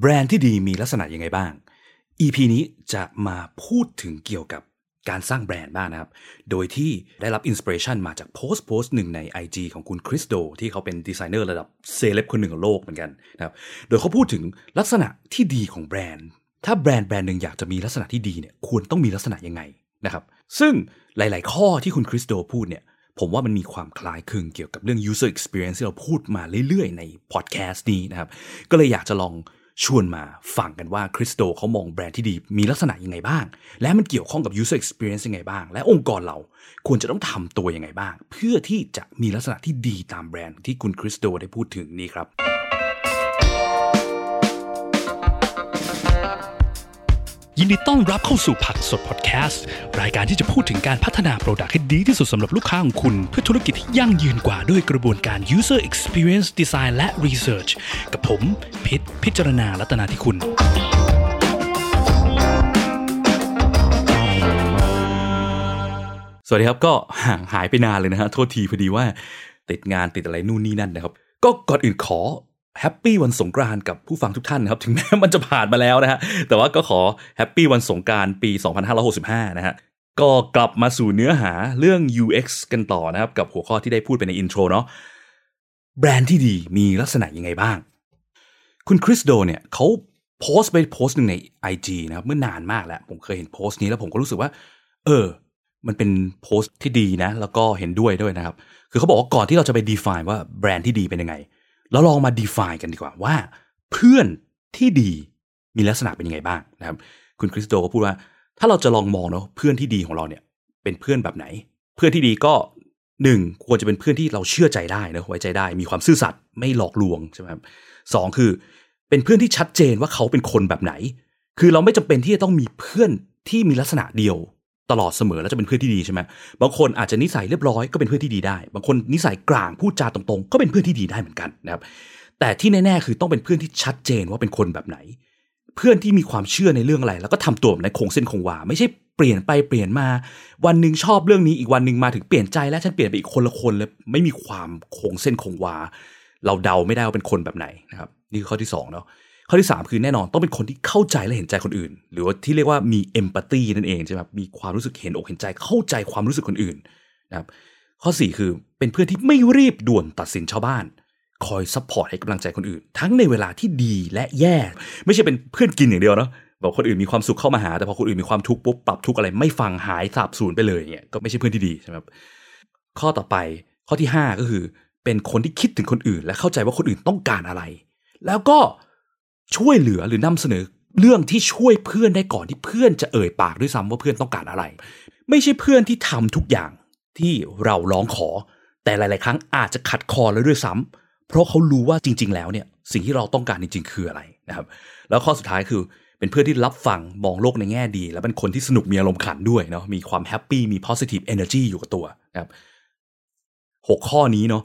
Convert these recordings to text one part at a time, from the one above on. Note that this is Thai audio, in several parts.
แบรนด์ที่ดีมีลักษณะยังไงบ้าง EP นี้จะมาพูดถึงเกี่ยวกับการสร้างแบรนด์บ้างนะครับ โดยที่ได้รับ inspiration มาจากโพสต์โพสต์หนึ่งใน IG ของคุณ Chris Do ที่เขาเป็นดีไซเนอร์ระดับเซเลบคนหนึ่งของโลกเหมือนกันนะครับ โดยเขาพูดถึงลักษณะที่ดีของแบรนด์ ถ้าแบรนด์แบรนด์หนึ่งอยากจะมีลักษณะที่ดีเนี่ยควรต้องมีลักษณะยังไงนะครับ ซึ่งหลาย ๆ ข้อที่คุณ Chris Do พูดเนี่ยผมว่ามันมีความคล้ายคลึงเกี่ยวกับเรื่อง user experience ที่เราพูดมาเรื่อย ๆ ในพอดแคสต์นี้นะครับ ก็เลยอยากจะลอง ชวนมาฟังกันว่า Chris Do เขามองแบรนด์ที่ดีมีลักษณะยังไงบ้าง และมันเกี่ยวข้องกับ user experience ยังไงบ้าง และองค์กรเราควรจะต้องทำตัวยังไงบ้าง เพื่อที่จะมีลักษณะที่ดีตามแบรนด์ที่คุณ Chris Do ได้พูดถึงนี่ครับ ยินดีต้อนรับเข้าสู่ผักสดพอดแคสต์ รายการที่จะพูดถึงการพัฒนา product ให้ดีที่สุดสำหรับลูกค้าของคุณ เพื่อธุรกิจที่ยั่งยืนกว่าด้วยกระบวนการ user experience design และ research กับผมพิษพิจารณาลัตนาที่คุณ สวัสดีครับก็ห่างหายไปนานเลยนะฮะ โทษทีพอดีว่าติดงานติดอะไรนู่นนี่นั่นนะครับ ก็ก่อนอื่นขอ happy วันสงกรานต์กับผู้ฟังทุกท่านนะครับ ถึงแม้มันจะผ่านมาแล้วนะฮะแต่ว่าก็ขอ happy วันสงกรานต์ปี 2565 นะฮะก็กลับมาสู่เนื้อหาเรื่อง UX กันต่อนะครับ กับหัวข้อที่ได้พูดไปใน intro เนาะแบรนด์ที่ดีมีลักษณะยังไงบ้าง คุณคริสโดเนี่ยเขาโพสต์ไปโพสต์หนึ่งใน IG นะครับ เมื่อนานมากแล้ว ผมเคยเห็นโพสต์นี้แล้วผมก็รู้สึกว่า เออ มันเป็นโพสต์ที่ดีนะ แล้วก็เห็นด้วยด้วยนะครับ คือเขาบอกว่าก่อนที่เราจะไป define ว่าแบรนด์ที่ดีเป็นยังไง เราลองมา define กันดีกว่าว่า เพื่อนที่ดีมีลักษณะเป็นยังไงบ้างนะครับ คุณคริสโดก็พูดว่า ถ้าเราจะลองมองเนาะเพื่อนที่ดีของเราเนี่ย เป็นเพื่อนแบบไหน เพื่อนที่ดีก็หนึ่งควรจะเป็นเพื่อนที่เราเชื่อใจได้นะไว้ใจได้ มีความซื่อสัตย์ไม่หลอกลวงใช่ไหมครับสองคือ เป็นเพื่อนที่ชัดเจนว่าเขาเป็นคนแบบไหน คือเราไม่จำเป็นที่จะต้องมีเพื่อนที่มีลักษณะเดียว ตลอดเสมอแล้วจะเป็นเพื่อนที่ดีใช่ไหมบางคนอาจจะนิสัยเรียบร้อยก็เป็นเพื่อนที่ดีได้ บางคนนิสัยกลางพูดจาตรงๆ ก็เป็นเพื่อนที่ดีได้เหมือนกันนะครับ แต่ที่แน่ๆคือต้องเป็นเพื่อนที่ชัดเจนว่าเป็นคนแบบไหน เพื่อนที่มีความเชื่อในเรื่องอะไร แล้วก็ทำตัวในคงเส้นคงวาไม่ใช่เปลี่ยนไปเปลี่ยนมา วันหนึ่งชอบเรื่องนี้อีกวันหนึ่งมาถึงเปลี่ยนใจแล้วฉันเปลี่ยนไปอีกคนละคนเลยไม่มีความคงเส้นคงวา เราเดาไม่ได้ว่าเป็นคนแบบไหนนะครับ นี่คือข้อที่สองเนาะ ข้อที่ 3 คือแน่นอนต้องเป็นคนที่เข้าใจและเห็นใจคนอื่น หรือว่าที่เรียกว่ามี empathy นั่นเองใช่ไหมมีความรู้สึกเห็นอกเห็นใจเข้าใจความรู้สึกคนอื่นนะครับข้อ 4 คือเป็นเพื่อนที่ไม่รีบด่วนตัดสินชาวบ้าน คอย support ให้กำลังใจคนอื่น ทั้งในเวลาที่ดีและแย่ ไม่ใช่เป็นเพื่อนกินอย่างเดียวเนาะบอกคนอื่นมีความสุขเข้ามาหา แต่พอคนอื่นมีความทุกข์ปุ๊บปรับทุกข์อะไรไม่ฟังหายสาบสูญไปเลยเนี่ยก็ไม่ใช่เพื่อนที่ดีใช่ไหมครับข้อต่อไปข้อที่ 5 ก็คือ เป็นคนที่คิดถึงคนอื่น และเข้าใจว่าคนอื่นต้องการอะไร แล้วก็ ช่วยเหลือหรือนำเสนอเรื่องที่ช่วยเพื่อนได้ก่อนที่เพื่อนจะเอ่ยปากด้วยซ้ำว่าเพื่อนต้องการอะไร ไม่ใช่เพื่อนที่ทำทุกอย่างที่เราร้องขอ แต่หลาย ๆ ครั้งอาจจะขัดคอแล้วด้วยซ้ำเพราะเขารู้ว่าจริง ๆ แล้วเนี่ยสิ่งที่เราต้องการจริง ๆ คืออะไรนะครับ แล้วข้อสุดท้ายคือเป็นเพื่อนที่รับฟังมองโลกในแง่ดี และเป็นคนที่สนุกมีอารมณ์ขันด้วยเนาะมีความแฮปปี้มี positive energy อยู่กับตัวนะครับหกข้อนี้เนาะ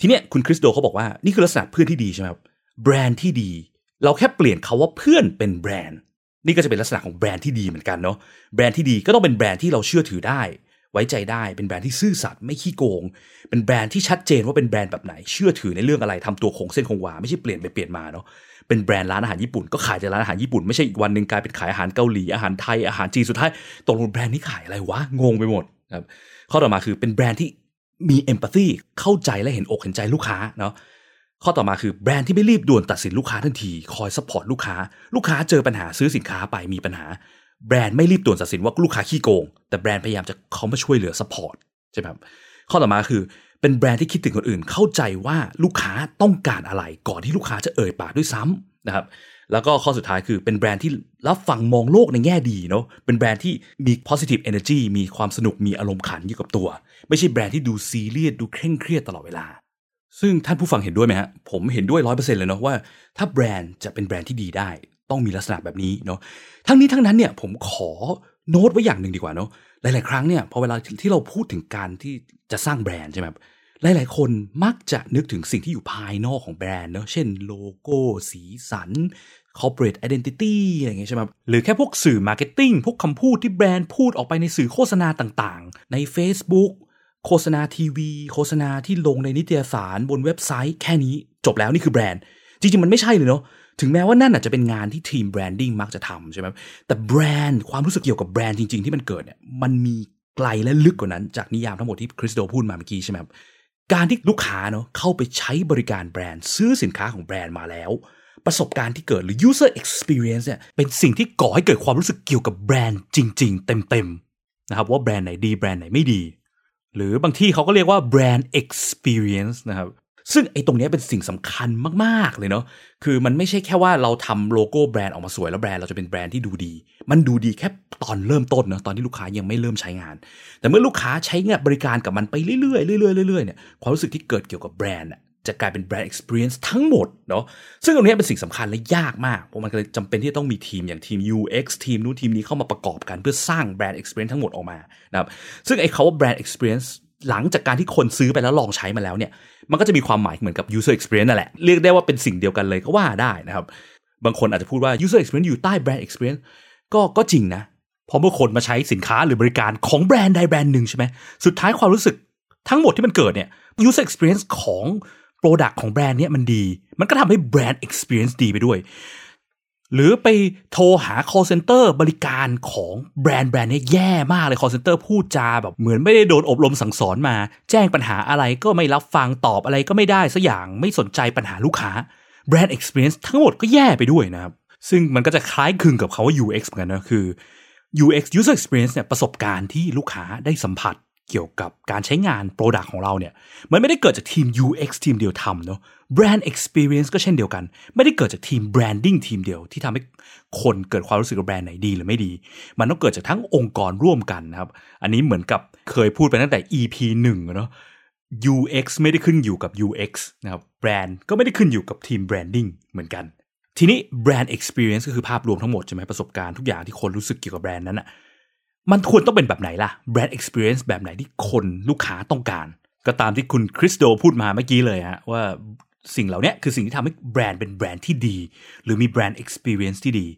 ทีเนี้ยคุณคริสโดเขาบอกว่านี่คือลักษณะเพื่อนที่ดีใช่ไหมครับแบรนด์ที่ดี เราแค่เปลี่ยนคาว่าเพื่อนเป็นแบรนด์ นี่ก็จะเป็นลักษณะของแบรนด์ที่ดีเหมือนกันเนาะแบรนด์ที่ดีก็ต้องเป็นแบรนด์ที่เราเชื่อถือได้ ไว้ใจได้เป็นแบรนด์ที่ซื่อสัตย์ไม่ขี้โกง เป็นแบรนด์ที่ชัดเจนว่าเป็นแบรนด์แบบไหนเชื่อถือในเรื่องอะไรทำตัวคงเส้นคงวาไม่ใช่เปลี่ยนไปเปลี่ยนมาเนาะเป็นแบรนด์ร้านอาหารญี่ปุ่นก็ขายแต่ร้านอาหารญี่ปุ่นไม่ใช่อีกวันหนึ่งกลายเป็นขายอาหารเกาหลีอาหารไทยอาหารจีนสุดท้ายตกลงแบรนด์นี้ขายอะไรวะงงไปหมดครับข้อต่อมาคือเป็นแบรนด์ที่มี empathy เข้าใจและเห็นอกเห็นใจลูกค้าเนาะ ข้อต่อมาคือแบรนด์ที่ไม่รีบด่วนตัดสินลูกค้าทันที คอย support ลูกค้า ลูกค้าเจอปัญหาซื้อสินค้าไปมีปัญหา แบรนด์ไม่รีบด่วนตัดสินว่าลูกค้าขี้โกง แต่แบรนด์พยายามจะเข้ามาช่วยเหลือ support ใช่ไหมครับข้อต่อมาคือเป็นแบรนด์ที่คิดถึงคนอื่น เข้าใจว่าลูกค้าต้องการอะไร ก่อนที่ลูกค้าจะเอ่ยปากด้วยซ้ำนะครับแล้วก็ข้อสุดท้ายคือเป็นแบรนด์ที่รับฟังมองโลกในแง่ดีเนาะเป็นแบรนด์ที่มี positive energy มีความสนุกมีอารมณ์ขันอยู่กับตัว ไม่ใช่แบรนด์ที่ดูซีเรียสดูเคร่งเครียดตลอดเวลา ซึ่งท่านผู้ฟังเห็นด้วยไหมฮะ ผมเห็นด้วยร้อยเปอร์เซ็นต์เลยเนาะว่าถ้าแบรนด์จะเป็นแบรนด์ที่ดีได้ ต้องมีลักษณะแบบนี้เนาะทั้งนี้ทั้งนั้นเนี่ยผมขอโน้ตไว้อย่างหนึ่งดีกว่าเนาะหลาย ๆ ครั้งเนี่ยพอเวลาที่เราพูดถึงการที่จะสร้างแบรนด์ใช่ไหมหลาย ๆ คนมักจะนึกถึงสิ่งที่อยู่ภายนอกของแบรนด์เนาะเช่นโลโก้ สีสัน corporate identity อะไรอย่างเงี้ยใช่ไหมหรือแค่พวกสื่อ marketing พวกคำพูดที่แบรนด์พูดออกไปในสื่อโฆษณาต่าง ๆ ใน Facebook โฆษณาทีวี โฆษณาที่ลงในนิตยสารบนเว็บไซต์แค่นี้จบแล้วนี่คือแบรนด์ จริงๆ มันไม่ใช่เลยเนาะถึงแม้ว่านั่นอาจจะเป็นงานที่ทีมแบรนดิ้งมักจะทำใช่ไหมแต่แบรนด์ความรู้สึกเกี่ยวกับแบรนด์จริง ๆ ที่มันเกิดเนี่ยมันมีไกลและลึกกว่านั้น จากนิยามทั้งหมดที่คริสโดพูดมาเมื่อกี้ใช่ไหมการที่ลูกค้าเนาะเข้าไปใช้บริการแบรนด์ซื้อสินค้าของแบรนด์มาแล้ว ประสบการณ์ที่เกิดหรือ user experience เนี่ยเป็นสิ่งที่ก่อให้เกิดความรู้สึกเกี่ยวกับแบรนด์จริง ๆ เต็มๆนะครับว่าแบรนด์ไหนดีแบรนด์ไหนไม่ดี หรือบางที่เขาก็เรียกว่าแบรนด์ experience นะครับซึ่งไอ้ตรงนี้เป็นสิ่งสำคัญมาก ๆ เลยเนาะ คือมันไม่ใช่แค่ว่าเราทำโลโก้แบรนด์ออกมาสวยแล้วแบรนด์เราจะเป็นแบรนด์ที่ดูดี มันดูดีแค่ตอนเริ่มต้นเนาะ ตอนที่ลูกค้ายังไม่เริ่มใช้งาน แต่เมื่อลูกค้าใช้งานบริการกับมันไปเรื่อยๆเรื่อยๆเรื่อยๆเนี่ย ความรู้สึกที่เกิดเกี่ยวกับแบรนด์ จะกลายเป็นแบรนด์ experience ทั้งหมดเนาะซึ่งตรงนี้เป็นสิ่งสำคัญและยากมากเพราะมันเลยจำเป็นที่ต้องมีทีมอย่างทีม UX ทีมนู้นทีมนี้เข้ามาประกอบกันเพื่อสร้างแบรนด์ experience ทั้งหมดออกมานะครับซึ่งไอ้คาว่าแบรนด์ experience หลังจากการที่คนซื้อไปแล้วลองใช้มาแล้วเนี่ย มันก็จะมีความหมายเหมือนกับ user experience นั่นแหละ เรียกได้ว่าเป็นสิ่งเดียวกันเลยก็ว่าได้นะครับ บางคนอาจจะพูดว่า user experience อยู่ใต้ brand experience ก็ก็จริงนะ พอเมื่อคนมาใช้สินค้าหรือบริการของแบรนด์ใดแบรนด์หนึ่งใช่ไหม สุดท้ายความรู้สึกทั้งหมดที่มันเกิดเนี่ย user experience ของ product ของแบรนด์เนี้ยมันดี มันก็ทำให้แบรนด์ experience ดีไปด้วย หรือไปโทรหา call center บริการของแบรนด์แบรนด์นี้แย่มากเลย call center พูดจาแบบเหมือนไม่ได้โดนอบรมสั่งสอนมา แจ้งปัญหาอะไรก็ไม่รับฟังตอบอะไรก็ไม่ได้สักอย่างไม่สนใจปัญหาลูกค้าแบรนด์ experience ทั้งหมดก็แย่ไปด้วยนะครับ ซึ่งมันก็จะคล้ายคลึงกับคำว่า UX เหมือนกันนะคือ UX user experience เนี่ยประสบการณ์ที่ลูกค้าได้สัมผัส เกี่ยวกับการใช้งาน product ของเราเนี่ย มันไม่ได้เกิดจากทีม UX ทีมเดียวทำเนาะ Brand Experience ก็เช่นเดียวกัน ไม่ได้เกิดจากทีม Branding ทีมเดียวที่ทำให้คนเกิดความรู้สึกกับแบรนด์ไหนดีหรือไม่ดี มันต้องเกิดจากทั้งองค์กรร่วมกันนะครับ อันนี้เหมือนกับเคยพูดไปตั้งแต่ EP 1เนาะ UX ไม่ได้ขึ้นอยู่กับ UX นะครับ แบรนด์ก็ไม่ได้ขึ้นอยู่กับทีม Branding เหมือนกัน ทีนี้ Brand Experience ก็คือภาพรวมทั้งหมดใช่ไหมประสบการณ์ทุกอย่างที่คนรู้สึกเกี่ยวกับแบรนด์นั้นอะ มันควรต้องเป็นแบบไหนล่ะ Brand Experience แบบไหนที่คนลูกค้าต้องการ ก็ตามที่คุณคริสโดพูดมาเมื่อกี้เลยฮะว่าสิ่งเหล่านี้คือสิ่งที่ทำให้แบรนด์เป็นแบรนด์ที่ดี หรือมี brand experience ที่ดี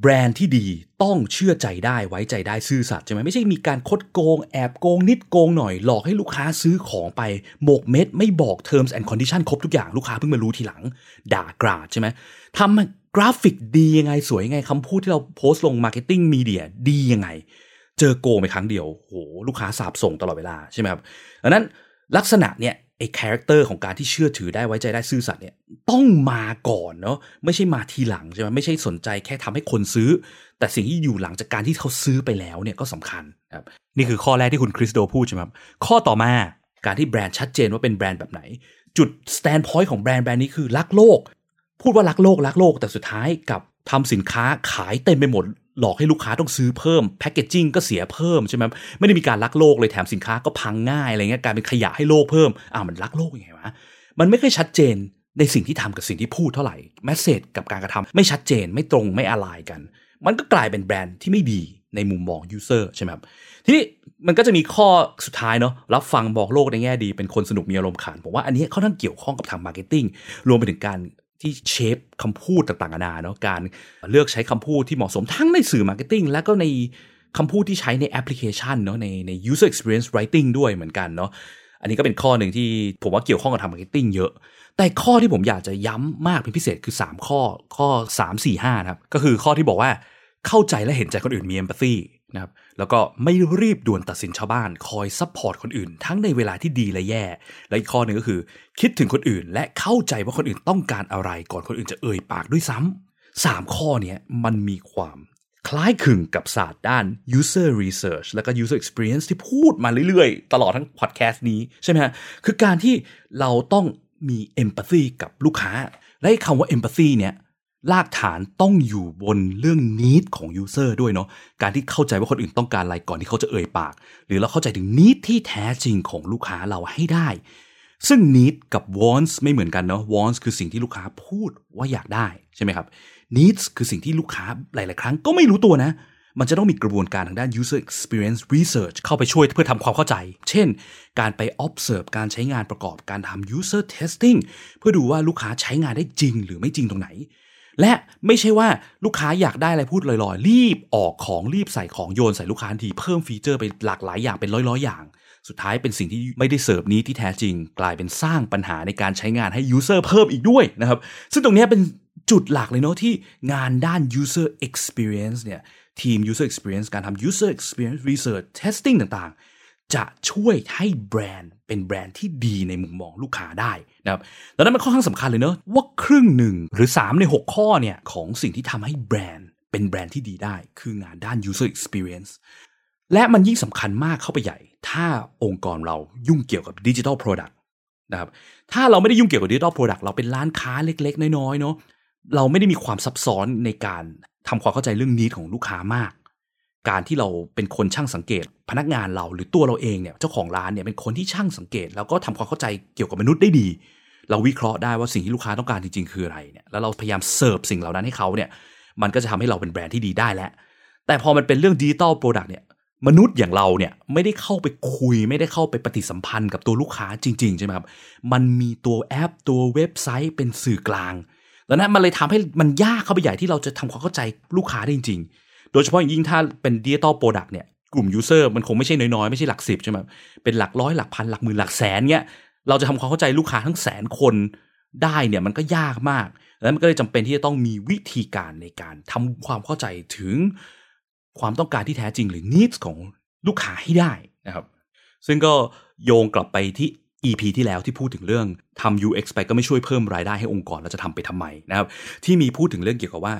แบรนด์ที่ดีต้องเชื่อใจได้ไว้ใจได้ซื่อสัตย์ใช่ไหมไม่ใช่มีการคดโกง แอบโกง นิดโกงหน่อยหลอกให้ลูกค้าซื้อของไปหมกเม็ด ไม่บอก terms and condition ครบทุกอย่างลูกค้าเพิ่งมารู้ทีหลัง ด่ากราดใช่ไหมทำกราฟิกดียังไงสวยยังไงคำพูดที่เราโพสต์ลง marketing media ดียังไง เจอโกงไปครั้งเดียวโหลูกค้าสาปส่งตลอดเวลาใช่ไหมครับดังนั้นลักษณะเนี่ยไอ้ character ของการที่เชื่อถือได้ไว้ใจได้ซื่อสัตย์เนี่ยต้องมาก่อนเนาะไม่ใช่มาทีหลังใช่ไหมไม่ใช่สนใจแค่ทำให้คนซื้อ แต่สิ่งที่อยู่หลังจากการที่เขาซื้อไปแล้วเนี่ยก็สำคัญครับนี่คือข้อแรกที่คุณคริสโดพูดใช่ไหมครับข้อต่อมาการที่แบรนด์ชัดเจนว่าเป็นแบรนด์แบบไหน จุด standpoint ของแบรนด์แบรนด์นี้คือรักโลก พูดว่ารักโลกรักโลกแต่สุดท้ายกลับทำสินค้าขายเต็มไปหมด หลอกให้ลูกค้าต้องซื้อเพิ่ม packaging ก็เสียเพิ่มใช่ไหมไม่ได้มีการรักโลกเลยแถมสินค้าก็พังง่ายอะไรเงี้ยกลายเป็นขยะให้โลกเพิ่มอ้าวมันรักโลกยังไงวะมันไม่ค่อยชัดเจนในสิ่งที่ทำกับสิ่งที่พูดเท่าไหร่ message กับการกระทำไม่ชัดเจนไม่ตรงไม่อะไรกัน มันก็กลายเป็นแบรนด์ที่ไม่ดีในมุมมอง user ใช่ไหมครับทีนี้มันก็จะมีข้อสุดท้ายเนาะรับฟังมองโลกในแง่ดีเป็นคนสนุกมีอารมณ์ขันผมว่าอันนี้ค่อนข้างเกี่ยวข้องกับทาง marketingรวมไปถึงการ ที่ shape คำพูดต่างๆนานาเนาะการเลือกใช้คำพูดที่เหมาะสมทั้งในสื่อ marketing และก็ในคำพูดที่ใช้ในแอปพลิเคชันเนาะในใน user experience writing ด้วยเหมือนกันเนาะอันนี้ก็เป็นข้อหนึ่งที่ผมว่าเกี่ยวข้องกับทาง marketing เยอะ แต่ข้อที่ผมอยากจะย้ำมากเป็นพิเศษคือ 3 ข้อข้อ 3 4 5ครับก็คือข้อที่บอกว่าเข้าใจและเห็นใจคนอื่นมี empathy นะครับแล้วก็ไม่รีบด่วนตัดสินชาวบ้าน คอย support คนอื่น ทั้งในเวลาที่ดีและแย่ และอีกข้อหนึ่งก็คือ คิดถึงคนอื่น และเข้าใจว่าคนอื่นต้องการอะไร ก่อนคนอื่นจะเอ่ยปากด้วยซ้ำสามข้อนี้มันมีความคล้ายคลึงกับศาสตร์ด้าน user research แล้วก็ user experience ที่พูดมาเรื่อยๆ ตลอดทั้งพอดแคสต์นี้ใช่ไหมฮะคือการที่เราต้องมี empathy กับลูกค้า และคำว่า empathy เนี่ย รากฐานต้องอยู่บนเรื่อง need ของ user ด้วยเนาะการที่เข้าใจว่าคนอื่นต้องการอะไรก่อนที่เขาจะเอ่ยปาก หรือเราเข้าใจถึง need ที่แท้จริงของลูกค้าเราให้ได้ ซึ่ง need กับ wants ไม่เหมือนกันเนาะ wants คือสิ่งที่ลูกค้าพูดว่าอยากได้ใช่ไหมครับ needs คือสิ่งที่ลูกค้าหลาย ๆ ครั้งก็ไม่รู้ตัวนะมันจะต้องมีกระบวนการทางด้าน user experience research เข้าไปช่วยเพื่อทำความเข้าใจ เช่น การไป observe การใช้งานประกอบการทำ user testing เพื่อดูว่าลูกค้าใช้งานได้จริงหรือไม่จริงตรงไหน และไม่ใช่ว่าลูกค้าอยากได้อะไรพูดลอยๆ รีบออกของรีบใส่ของโยนใส่ลูกค้าทีเพิ่มฟีเจอร์ไปหลากหลายอย่างเป็นร้อยๆอย่าง สุดท้ายเป็นสิ่งที่ไม่ได้เสิร์ฟนี้ที่แท้จริง กลายเป็นสร้างปัญหาในการใช้งานให้ยูเซอร์เพิ่มอีกด้วยนะครับซึ่งตรงนี้เป็นจุดหลักเลยเนาะที่งานด้าน user experience เนี่ยทีม user experience การทำ user experience research testing ต่างๆ จะช่วยให้แบรนด์เป็นแบรนด์ที่ดีในมุมมองลูกค้าได้นะครับดังนั้นมันค่อนข้างสำคัญเลยเนาะว่าครึ่งหนึ่งหรือ 3 ใน 6 ข้อเนี่ยของสิ่งที่ทำให้แบรนด์เป็นแบรนด์ที่ดีได้ คืองานด้าน user experience และมันยิ่งสำคัญมากเข้าไปใหญ่ ถ้าองค์กรเรายุ่งเกี่ยวกับ digital product นะครับถ้าเราไม่ได้ยุ่งเกี่ยวกับ digital product เราเป็นร้านค้าเล็ก ๆ น้อยๆเนาะเราไม่ได้มีความซับซ้อนในการทำความเข้าใจเรื่องนี้ของลูกค้ามาก การที่เราเป็นคนช่างสังเกต พนักงานเราหรือตัวเราเองเนี่ยเจ้าของร้านเนี่ยเป็นคนที่ช่างสังเกต แล้วก็ทำความเข้าใจเกี่ยวกับมนุษย์ได้ดี เราวิเคราะห์ได้ว่าสิ่งที่ลูกค้าต้องการจริงๆคืออะไรเนี่ยแล้วเราพยายามเสิร์ฟสิ่งเหล่านั้นให้เขาเนี่ยมันก็จะทำให้เราเป็นแบรนด์ที่ดีได้แล้วแต่พอมันเป็นเรื่อง digital product เนี่ยมนุษย์อย่างเราเนี่ยไม่ได้เข้าไปคุย ไม่ได้เข้าไปปฏิสัมพันธ์กับตัวลูกค้าจริง ๆ ใช่ไหมครับ มันมีตัวแอปตัวเว็บไซต์เป็นสื่อกลางดังนั้นมันเลยทำให้มันยากเข้าไปใหญ่ที่เราจะทำความเข้าใจลูกค้าได้จริงๆ โดยเฉพาะอย่างยิ่งถ้าเป็น digital product เนี่ยกลุ่ม user มันคงไม่ใช่น้อยๆ ไม่ใช่หลักสิบใช่ไหมเป็นหลักร้อยหลักพันหลักหมื่นหลักแสนเนี่ยเราจะทำความเข้าใจลูกค้าทั้งแสนคนได้เนี่ยมันก็ยากมาก แล้วมันก็เลยจำเป็นที่จะต้องมีวิธีการในการทำความเข้าใจถึงความต้องการที่แท้จริงหรือ needs ของลูกค้าให้ได้นะครับ ซึ่งก็โยงกลับไปที่ EP ที่แล้วที่พูดถึงเรื่องทำ UX ไปก็ไม่ช่วยเพิ่มรายได้ให้องค์กรแล้วจะทำไปทำไมนะครับ ที่มีพูดถึงเรื่องเกี่ยวกับว่า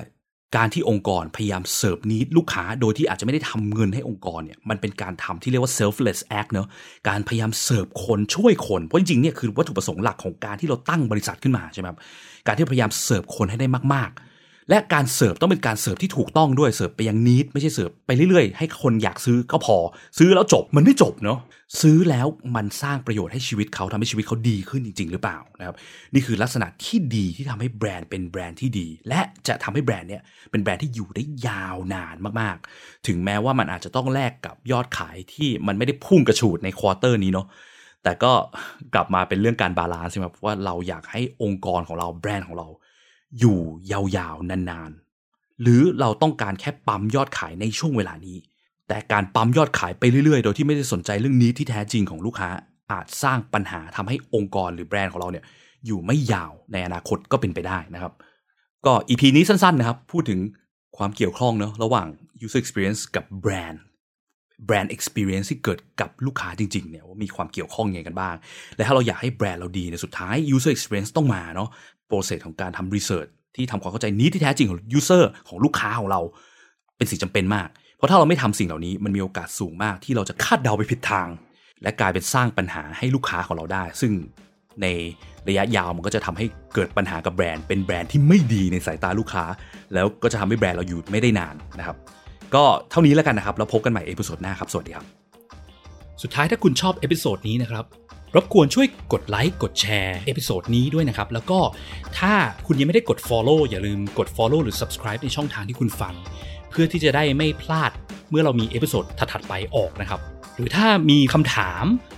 การที่องค์กรพยายามเสิร์ฟนี้ลูกค้าโดยที่อาจจะไม่ได้ทำเงินให้องค์กรเนี่ยมันเป็นการทำที่เรียกว่า selfless act เนาะการพยายามเสิร์ฟคนช่วยคน เพราะจริงๆเนี่ยคือวัตถุประสงค์หลักของการที่เราตั้งบริษัทขึ้นมาใช่ไหมครับการที่พยายามเสิร์ฟคนให้ได้มากๆ และการเสิร์ฟต้องเป็นการเสิร์ฟที่ถูกต้องด้วยเสิร์ฟไปยัง need ไม่ใช่เสิร์ฟไปเรื่อยๆ ให้คนอยากซื้อก็พอ ซื้อแล้วจบมันไม่จบเนาะซื้อแล้วมันสร้างประโยชน์ให้ชีวิตเขาทำให้ชีวิตเขาดีขึ้นจริง ๆ หรือเปล่านะครับนี่คือลักษณะที่ดีที่ทำให้แบรนด์เป็นแบรนด์ที่ดี และจะทำให้แบรนด์เนี่ยเป็นแบรนด์ที่อยู่ได้ยาวนานมากๆ ถึงแม้ว่ามันอาจจะต้องแลกกับยอดขายที่มันไม่ได้พุ่งกระฉูดใน quarter นี้เนาะแต่ก็กลับมาเป็นเรื่องการ balance ใช่ไหมว่าเราอยากให้องค์กรของเราแบรนด์ของเรา อยู่ยาวๆ นานๆ หรือเราต้องการแค่ปั๊มยอดขายในช่วงเวลานี้ แต่การปั๊มยอดขายไปเรื่อยๆ โดยที่ไม่ได้สนใจเรื่อง need ที่แท้จริงของลูกค้า อาจสร้างปัญหาทำให้องค์กรหรือแบรนด์ของเราเนี่ยอยู่ไม่ยาวในอนาคตก็เป็นไปได้นะครับ ก็ EP นี้สั้นๆนะครับ พูดถึงความเกี่ยวข้องเนาะระหว่าง user experience กับแบรนด์แบรนด์ experience ที่เกิดกับลูกค้าจริงๆเนี่ยว่ามีความเกี่ยวข้องยังไงกันบ้าง และถ้าเราอยากให้แบรนด์เราดีในสุดท้าย user experience ต้องมาเนาะ โปรเซสของการทำ research ที่ทำความเข้าใจนี้ที่แท้จริงของ user ของลูกค้าของเราเป็นสิ่งจำเป็นมาก เพราะถ้าเราไม่ทำสิ่งเหล่านี้มันมีโอกาสสูงมากที่เราจะคาดเดาไปผิดทาง และกลายเป็นสร้างปัญหาให้ลูกค้าของเราได้ ซึ่งในระยะยาวมันก็จะทำให้เกิดปัญหากับแบรนด์ เป็นแบรนด์ที่ไม่ดีในสายตาลูกค้า แล้วก็จะทำให้แบรนด์เราอยู่ไม่ได้นานนะครับ ก็เท่านี้แล้วกันนะครับ แล้วพบกันใหม่ episode หน้าครับ สวัสดีครับ สุดท้ายถ้าคุณชอบ episode นี้นะครับ รบกวนช่วยกดไลค์กดแชร์ episode นี้ด้วยนะครับ แล้วก็ถ้าคุณยังไม่ได้กด Follow อย่าลืมกด Follow หรือ Subscribe ในช่องทางที่คุณฟัง เพื่อที่จะได้ไม่พลาดเมื่อเรามี episode ถัดๆไปออกนะครับ หรือถ้ามีคำถาม